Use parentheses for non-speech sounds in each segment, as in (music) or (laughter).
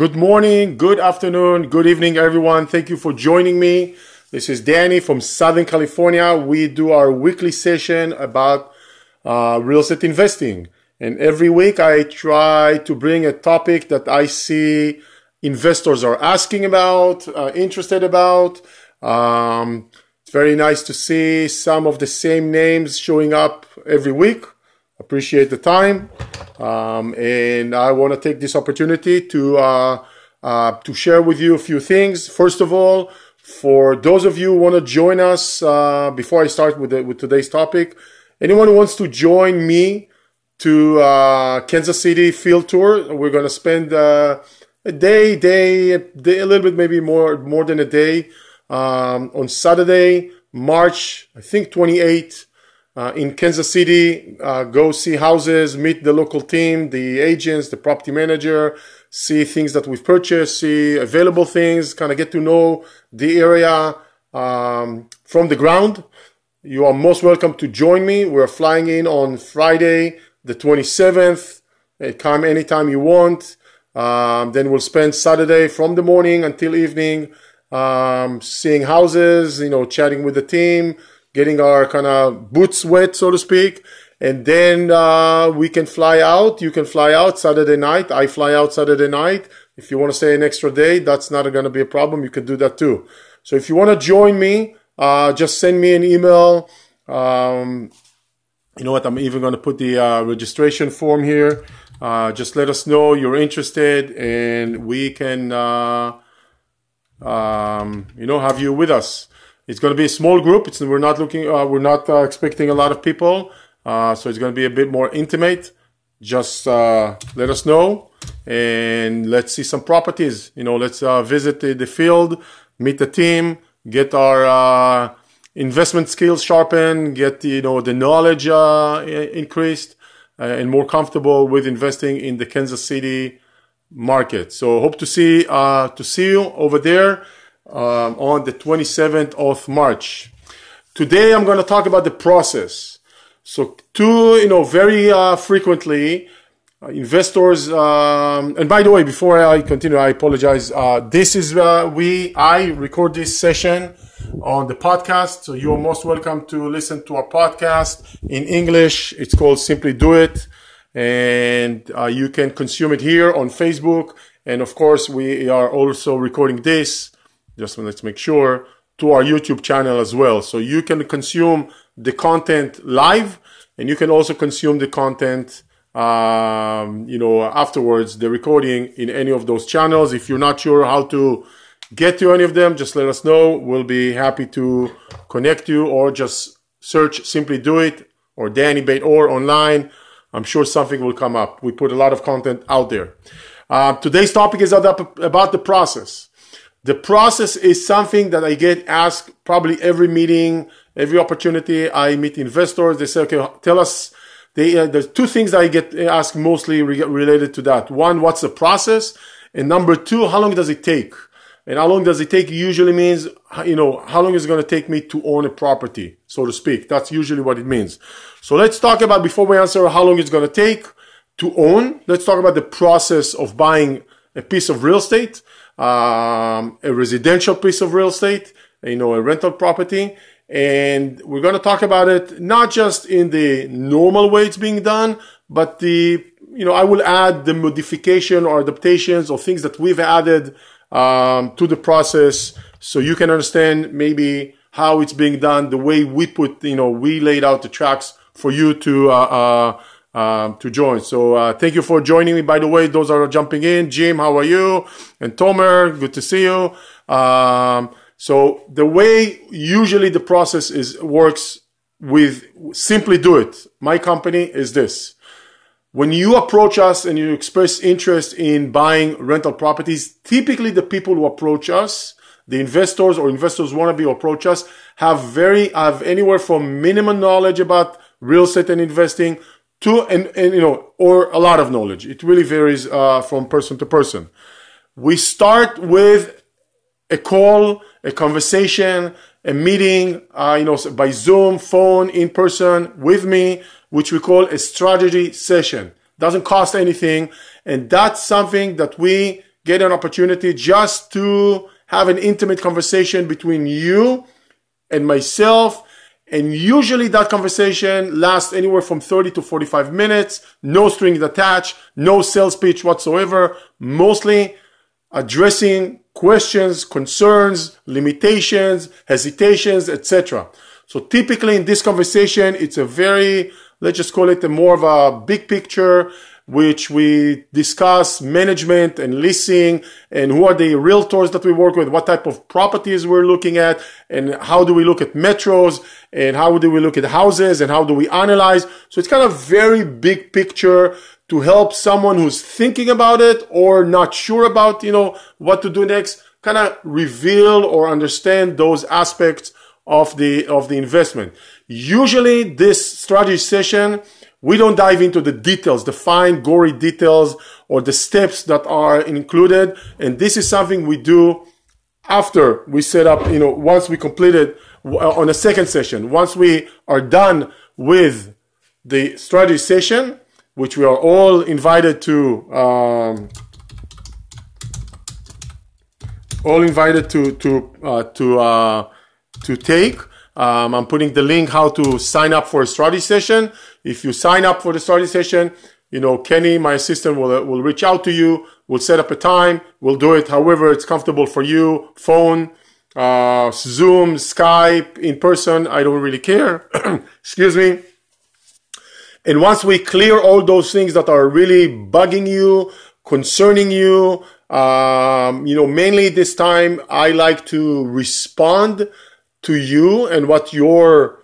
Good morning, good afternoon, good evening, everyone. Thank you for joining me. This is Danny from Southern California. We do our weekly session about uh, real estate investing. And every week I try to bring a topic that I see investors are asking about, uh, interested about. Um, it's very nice to see some of the same names showing up every week. Appreciate the time. Um, and I want to take this opportunity to, uh, uh, to share with you a few things. First of all, for those of you who want to join us, uh, before I start with, the, with today's topic, anyone who wants to join me to uh, Kansas City field tour. We're going to spend uh, a day, day, day, a little bit, maybe more, more than a day um, on Saturday, March, I think 28th. Uh, in Kansas City, uh, go see houses, meet the local team, the agents, the property manager, see things that we've purchased, see available things, kind of get to know the area um, from the ground. You are most welcome to join me. We're flying in on Friday, the 27th. Come anytime you want. Um, then we'll spend Saturday from the morning until evening, um, seeing houses, you know, chatting with the team, getting our kind of boots wet, so to speak. And then uh, we can fly out. You can fly out Saturday night. I fly out Saturday night. If you want to stay an extra day, that's not going to be a problem. You can do that too. So if you want to join me, uh, just send me an email. Um, you know what? I'm even going to put the uh, registration form here. Uh, just let us know you're interested, and we can, uh, um, you know, have you with us. It's going to be a small group. It's, we're not looking, uh, we're not uh, expecting a lot of people, uh, so it's going to be a bit more intimate. Just let us know, and let's see some properties. You know, let's visit the, the, field, meet the team, get our investment skills sharpened, get you know the knowledge uh, increased, uh, and more comfortable with investing in the Kansas City market. So hope to see uh, to see you over there um, on the 27th of March. Today I'm going to talk about the process. So two, you know, very uh, frequently uh, investors um, and by the way before i continue i apologize uh, this is uh, we i record this session on the podcast so you're most welcome to listen to our podcast in english it's called simply do it and uh, you can consume it here on facebook and of course we are also recording this just let's make sure to our youtube channel as well so you can consume the content live and you can also consume the content um, you know, afterwards, the recording in any of those channels. If you're not sure how to get to any of them, just let us know. We'll be happy to connect you or just search Simply Do It or Danny Bait or online. I'm sure something will come up. We put a lot of content out there. Uh, today's topic is about the process. The process is something that I get asked probably every meeting, every opportunity I meet investors. They say, okay, tell us they, uh, there's two things I get asked mostly re- related to that. One, what's the process? And number two, how long does it take? And how long does it take usually means, you know, how long is it going to take me to own a property, so to speak. That's usually what it means. So let's talk about, before we answer how long it's going to take to own, let's talk about the process of buying a piece of real estate, um, a residential piece of real estate, you know, a rental property. And we're going to talk about it not just in the normal way it's being done, but the, you know, I will add the modification or adaptations or things that we've added um, to the process so you can understand maybe how it's being done, the way we put, you know, we laid out the tracks for you to, uh, uh, um, to join. So uh, thank you for joining me. By the way, those are jumping in. Jim, how are you? And Tomer, good to see you. Um, so the way usually the process is works with simply do it. My company is this. When you approach us and you express interest in buying rental properties, typically the people who approach us, the investors or investors wannabe who approach us, have very have anywhere from minimum knowledge about real estate and investing to and, and you know or a lot of knowledge. It really varies uh, from person to person. We start with a call, a conversation, a meeting, uh, you know, by Zoom, phone, in person with me, which we call a strategy session. Doesn't cost anything. And that's something that we get an opportunity just to have an intimate conversation between you and myself. And usually that conversation lasts anywhere from 30 to 45 minutes, no strings attached, no sales pitch whatsoever, mostly addressing questions, concerns, limitations, hesitations, etc. So typically in this conversation, it's a very, let's just call it a more of a big picture which we discuss management and leasing and who are the realtors that we work with, what type of properties we're looking at, and how do we look at metros, and how do we look at houses, and how do we analyze. So it's kind of very big picture to help someone who's thinking about it or not sure about, you know, what to do next, kind of reveal or understand those aspects of the, of the investment. Usually this strategy session, we don't dive into the details, the fine, gory details, or the steps that are included. And this is something we do after we set up, you know, once we completed on a second session. Once we are done with the strategy session, which we are all invited to, um, all invited to to uh, to uh, to take. Um, I'm putting the link how to sign up for a strategy session. If you sign up for the strategy session, you know, Kenny, my assistant, will, uh, will reach out to you. We'll set up a time. We'll do it however it's comfortable for you. Phone, uh, Zoom, Skype, in person. I don't really care. (clears throat) Excuse me. And once we clear all those things that are really bugging you, concerning you, um, you know, mainly this time I like to respond to you and what your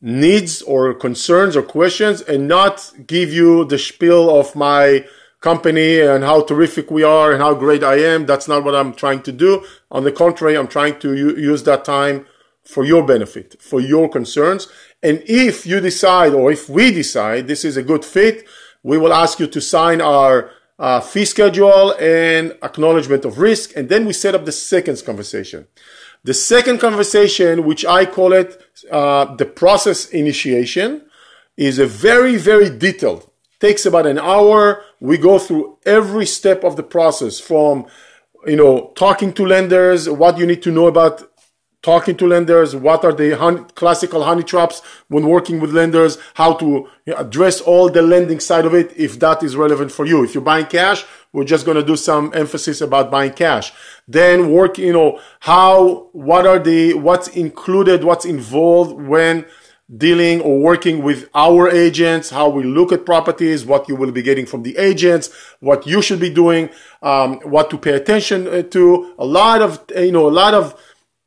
needs or concerns or questions and not give you the spiel of my company and how terrific we are and how great I am. That's not what I'm trying to do. On the contrary, I'm trying to use that time for your benefit, for your concerns. And if you decide or if we decide this is a good fit, we will ask you to sign our uh, fee schedule and acknowledgement of risk. And then we set up the second conversation. The second conversation, which I call it uh, the process initiation, is a very, very detailed. Takes about an hour. We go through every step of the process from, you know, talking to lenders, what you need to know about talking to lenders, what are the honey, classical honey traps when working with lenders, how to address all the lending side of it if that is relevant for you. If you're buying cash, we're just going to do some emphasis about buying cash. Then work, you know, how, what are the, what's included, what's involved when dealing or working with our agents, how we look at properties, what you will be getting from the agents, what you should be doing, um, what to pay attention uh, to. A lot of, you know, a lot of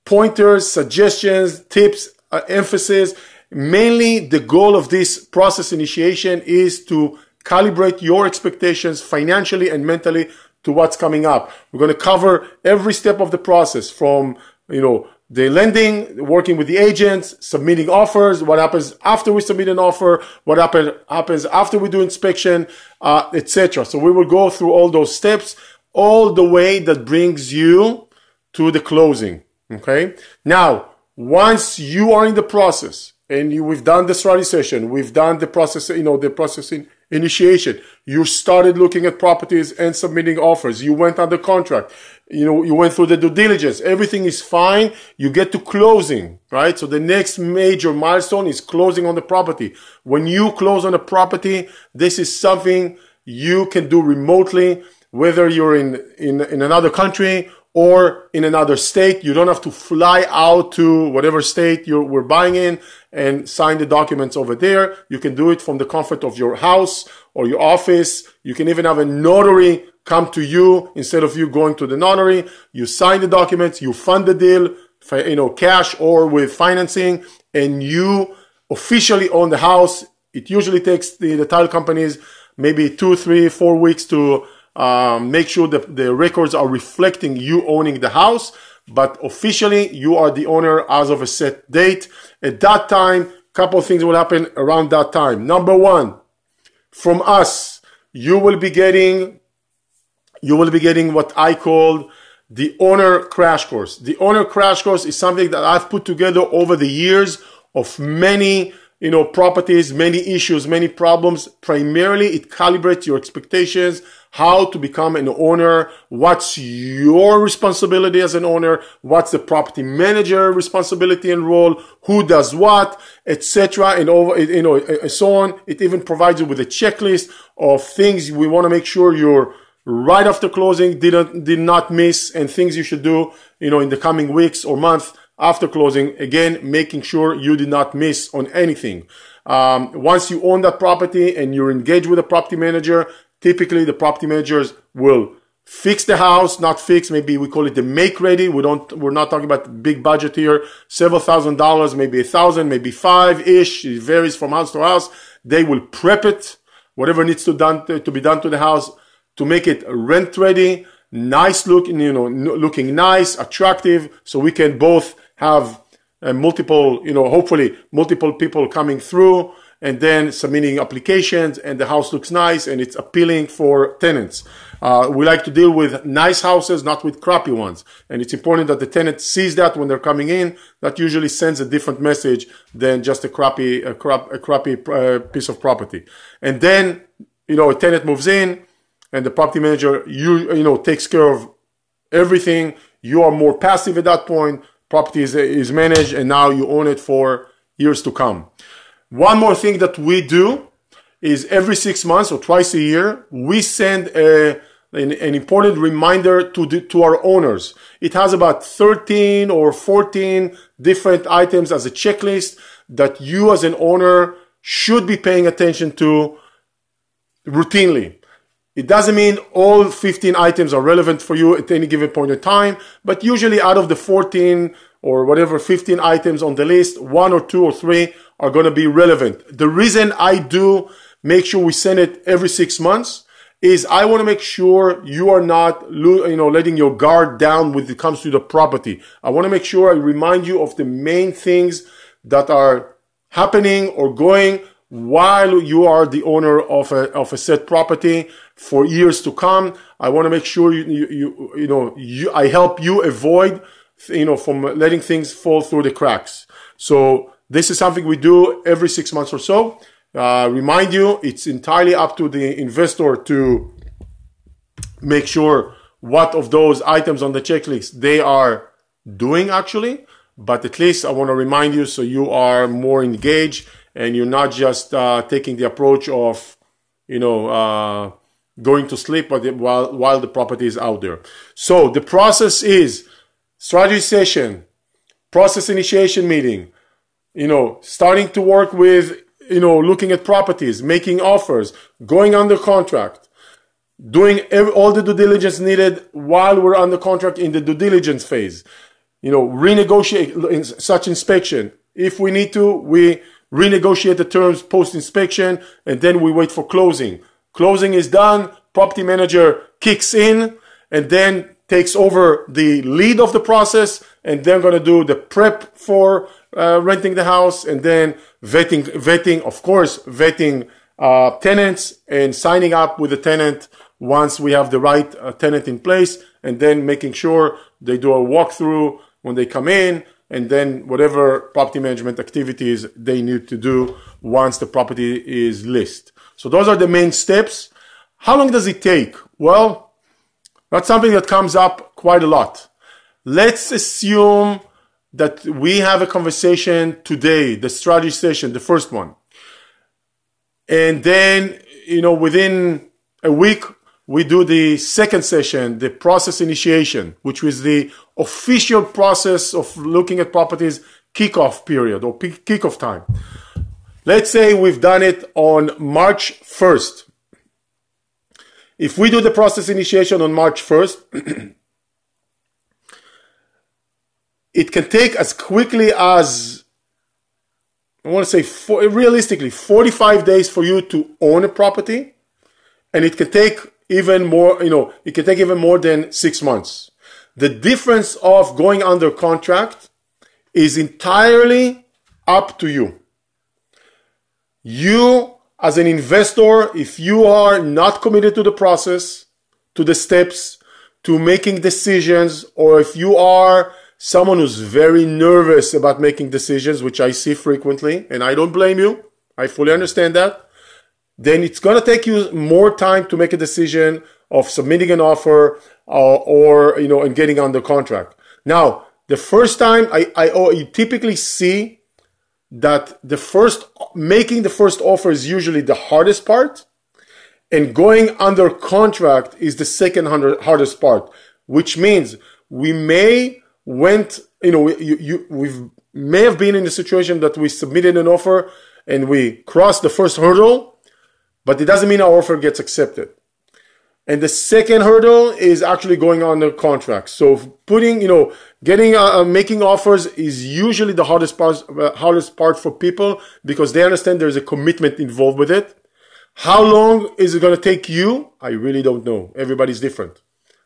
pointers, suggestions, tips, uh, emphasis. Mainly the goal of this process initiation is to calibrate your expectations financially and mentally to what's coming up. We're going to cover every step of the process from, you know, the lending, working with the agents, submitting offers, what happens after we submit an offer, what happen, happens after we do inspection, uh, etc. So we will go through all those steps, all the way that brings you to the closing. Okay. Now, once you are in the process and you, we've done the strategy session, we've done the process, you know, the processing initiation. You started looking at properties and submitting offers. You went under contract. You know, you went through the due diligence. Everything is fine. You get to closing, right? So the next major milestone is closing on the property. When you close on a property, this is something you can do remotely, whether you're in, in, in another country or in another state. You don't have to fly out to whatever state you we're buying in and sign the documents over there. You can do it from the comfort of your house or your office. You can even have a notary come to you instead of you going to the notary. You sign the documents, you fund the deal, you know, cash or with financing, and you officially own the house. It usually takes the, the title companies maybe two, three, four weeks to um, make sure that the records are reflecting you owning the house, but officially you are the owner as of a set date. At that time, a couple things will happen around that time. Number one, from us, you will be getting, you will be getting what I call the owner crash course. The owner crash course is something that I've put together over the years of many you know, properties, many issues, many problems. Primarily, it calibrates your expectations, how to become an owner, what's your responsibility as an owner, what's the property manager responsibility and role, who does what, etc. and over, you know, and so on. It even provides you with a checklist of things we want to make sure you're right after closing didn't did not miss and things you should do you know in the coming weeks or month after closing again making sure you did not miss on anything um, once you own that property and you're engaged with a property manager typically the property managers will fix the house not fix maybe we call it the make ready. We don't we're not talking about big budget here. Several thousand dollars maybe a thousand maybe five ish it varies from house to house. They will prep it whatever needs to done to, be done to the house to make it rent ready, nice looking, you know, looking nice, attractive, so we can both have uh, multiple, you know, hopefully multiple people coming through and then submitting applications and the house looks nice and it's appealing for tenants. Uh, we like to deal with nice houses, not with crappy ones. And it's important that the tenant sees that when they're coming in. That usually sends a different message than just a crappy, a, crap, a crappy uh, piece of property. And then, you know, a tenant moves in, and the property manager you you know takes care of everything you are more passive at that point property is, is managed and now you own it for years to come one more thing that we do is every six months or twice a year we send a an, an important reminder to the, to our owners. It has about 13 or 14 different items as a checklist that you as an owner should be paying attention to routinely. It doesn't mean all 15 items are relevant for you at any given point in time, but usually out of the 14 or whatever 15 items on the list, one or two or three are going to be relevant. The reason I do make sure we send it every six months is I want to make sure you are not, you know, letting your guard down when it comes to the property. I want to make sure I remind you of the main things that are happening or going while you are the owner of a, of a set property for years to come. I want to make sure you, you, you, you know, you, I help you avoid, you know, from letting things fall through the cracks. So this is something we do every six months or so. Uh, remind you, it's entirely up to the investor to make sure what of those items on the checklist they are doing actually. But at least I want to remind you so you are more engaged and you're not just uh, taking the approach of, you know, uh, going to sleep while, while the property is out there. So the process is strategy session, process initiation meeting, you know, starting to work with, you know, looking at properties, making offers, going under contract, doing every, all the due diligence needed while we're under contract in the due diligence phase. You know, renegotiate in such inspection. If we need to, we renegotiate the terms post inspection, and then we wait for closing. Closing is done, property manager kicks in, and then takes over the lead of the process, and they're going to do the prep for uh, renting the house, and then vetting, vetting, of course, vetting uh, tenants and signing up with the tenant once we have the right uh, tenant in place, and then making sure they do a walkthrough when they come in, and then whatever property management activities they need to do once the property is listed. So those are the main steps. How long does it take? Well, that's something that comes up quite a lot. Let's assume that we have a conversation today, the strategy session, the first one. And then, you know, within a week, we do the second session, the process initiation, which was the official process of looking at properties kickoff period or kickoff time. Let's say we've done it on March 1st. If we do the process initiation on March 1st, (clears throat) it can take as quickly as I want to say for, realistically 45 days for you to own a property and it can take even more, you know, it can take even more than six months. The difference of going under contract is entirely up to you. You, as an investor, if you are not committed to the process, to the steps, to making decisions, or if you are someone who's very nervous about making decisions, which I see frequently, and I don't blame you. I fully understand that. Then it's going to take you more time to make a decision of submitting an offer uh, or, you know, and getting on the contract. Now, the first time I, I oh, you typically see that the first making the first offer is usually the hardest part and going under contract is the second hardest part which means we may went you know you, you we may have been in the situation that we submitted an offer and we crossed the first hurdle but it doesn't mean our offer gets accepted and the second hurdle is actually going on the contract. So putting, you know, getting, uh, uh, making offers is usually the hardest part, uh, hardest part for people because they understand there's a commitment involved with it. How long is it going to take you? I really don't know. Everybody's different.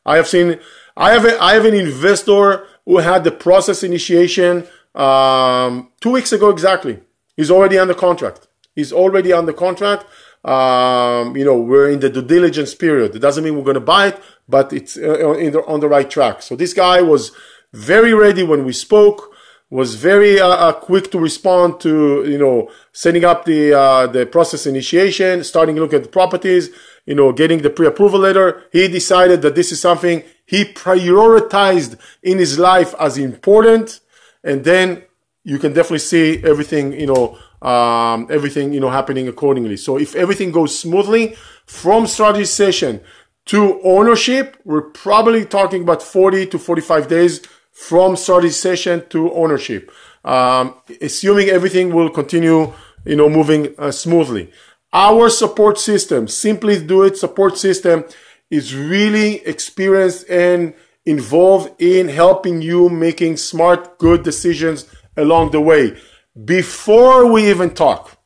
I have seen, I have, a, I have an investor who had the process initiation, um, two weeks ago exactly. He's already on the contract. He's already on the contract um, you know, we're in the due diligence period. It doesn't mean we're going to buy it, but it's uh, the, on the right track. So this guy was very ready when we spoke, was very uh, uh, quick to respond to, you know, setting up the, uh, the process initiation, starting to look at the properties, you know, getting the pre-approval letter. He decided that this is something he prioritized in his life as important. And then you can definitely see everything, you know, um, everything you know happening accordingly. So if everything goes smoothly from strategy session to ownership, we're probably talking about 40 to 45 days from strategy session to ownership, um, assuming everything will continue you know moving uh, smoothly. Our support system, simply do it support system, is really experienced and involved in helping you making smart, good decisions along the way before we even talk.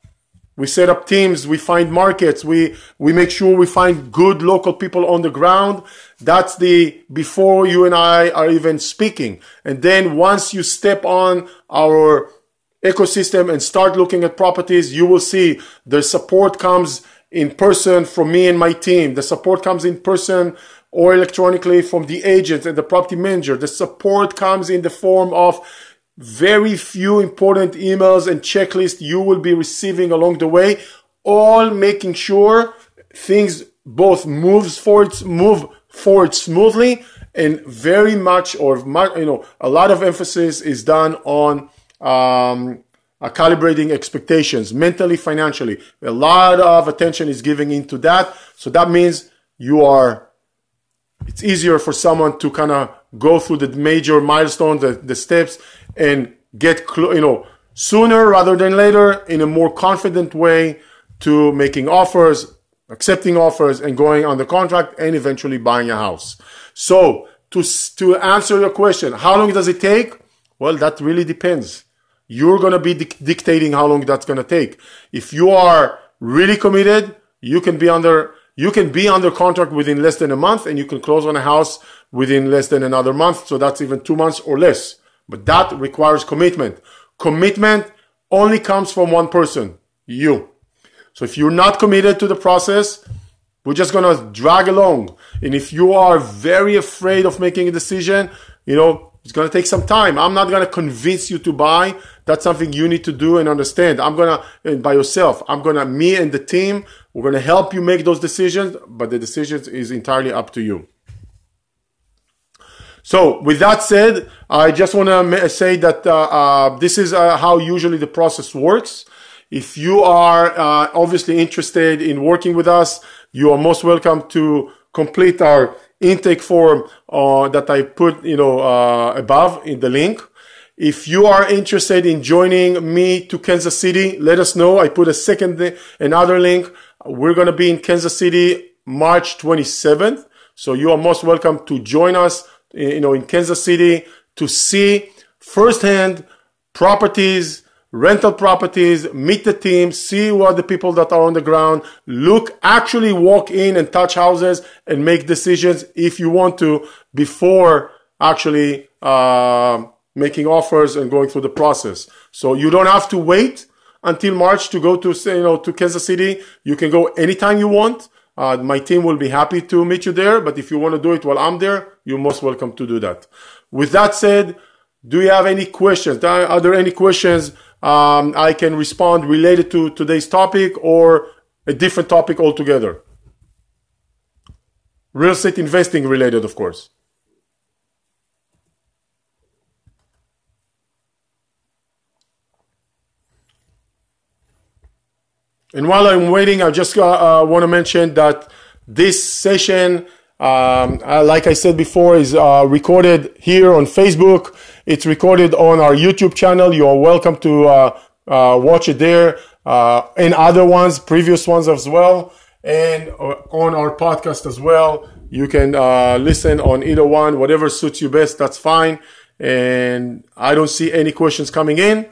We set up teams, we find markets, we, we make sure we find good local people on the ground. That's the before you and I are even speaking. And then once you step on our ecosystem and start looking at properties, you will see the support comes in person from me and my team. The support comes in person or electronically from the agent and the property manager. The support comes in the form of very few important emails and checklists you will be receiving along the way, all making sure things both moves forward, move forward smoothly and very much or you know a lot of emphasis is done on um, uh, calibrating expectations mentally financially. A lot of attention is giving into that. So that means you are it's easier for someone to kind of go through the major milestones the, the steps and get cl- you know sooner rather than later in a more confident way to making offers, accepting offers, and going on the contract and eventually buying a house. So to to answer your question, how long does it take? Well, that really depends. You're going to be di- dictating how long that's going to take. If you are really committed, you can be under you can be under contract within less than a month and you can close on a house within less than another month. So that's even two months or less. But that requires commitment. Commitment only comes from one person, you. So if you're not committed to the process, we're just going to drag along. And if you are very afraid of making a decision, you know, it's going to take some time. I'm not going to convince you to buy. That's something you need to do and understand. I'm to, by yourself, I'm to, me and the team, we're to help you make those decisions, but the decisions is entirely up to you. So with that said, I just want to say that uh, uh, this is uh, how usually the process works. If you are uh, obviously interested in working with us, you are most welcome to complete our intake form uh, that I put, you know, uh, above in the link. If you are interested in joining me to Kansas City, let us know. I put a second, another link. We're going to be in Kansas City March 27th. So you are most welcome to join us you know, in Kansas City to see firsthand properties, rental properties, meet the team, see what the people that are on the ground, look, actually walk in and touch houses and make decisions if you want to before actually uh, making offers and going through the process. So you don't have to wait until March to go to, say, you know, to Kansas City. You can go anytime you want. Uh, my team will be happy to meet you there, but if you want to do it while I'm there, you're most welcome to do that. With that said, Do you have any questions? Are there any questions um, I can respond related to today's topic or a different topic altogether? Real estate investing related, of course. And while I'm waiting, I just uh, uh, want to mention that this session, um, uh, like I said before, is uh, recorded here on Facebook. It's recorded on our YouTube channel. You are welcome to uh, uh, watch it there and other ones, previous ones as well, and on our podcast as well. You can listen on either one, whatever suits you best. That's fine. And I don't see any questions coming in.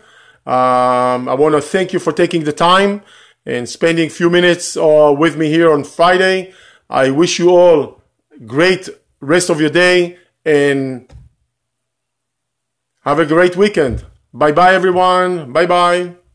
Um, I want to thank you for taking the time and spending few minutes uh, with me here on Friday. I wish you all great rest of your day and have a great weekend. Bye bye, everyone. Bye bye.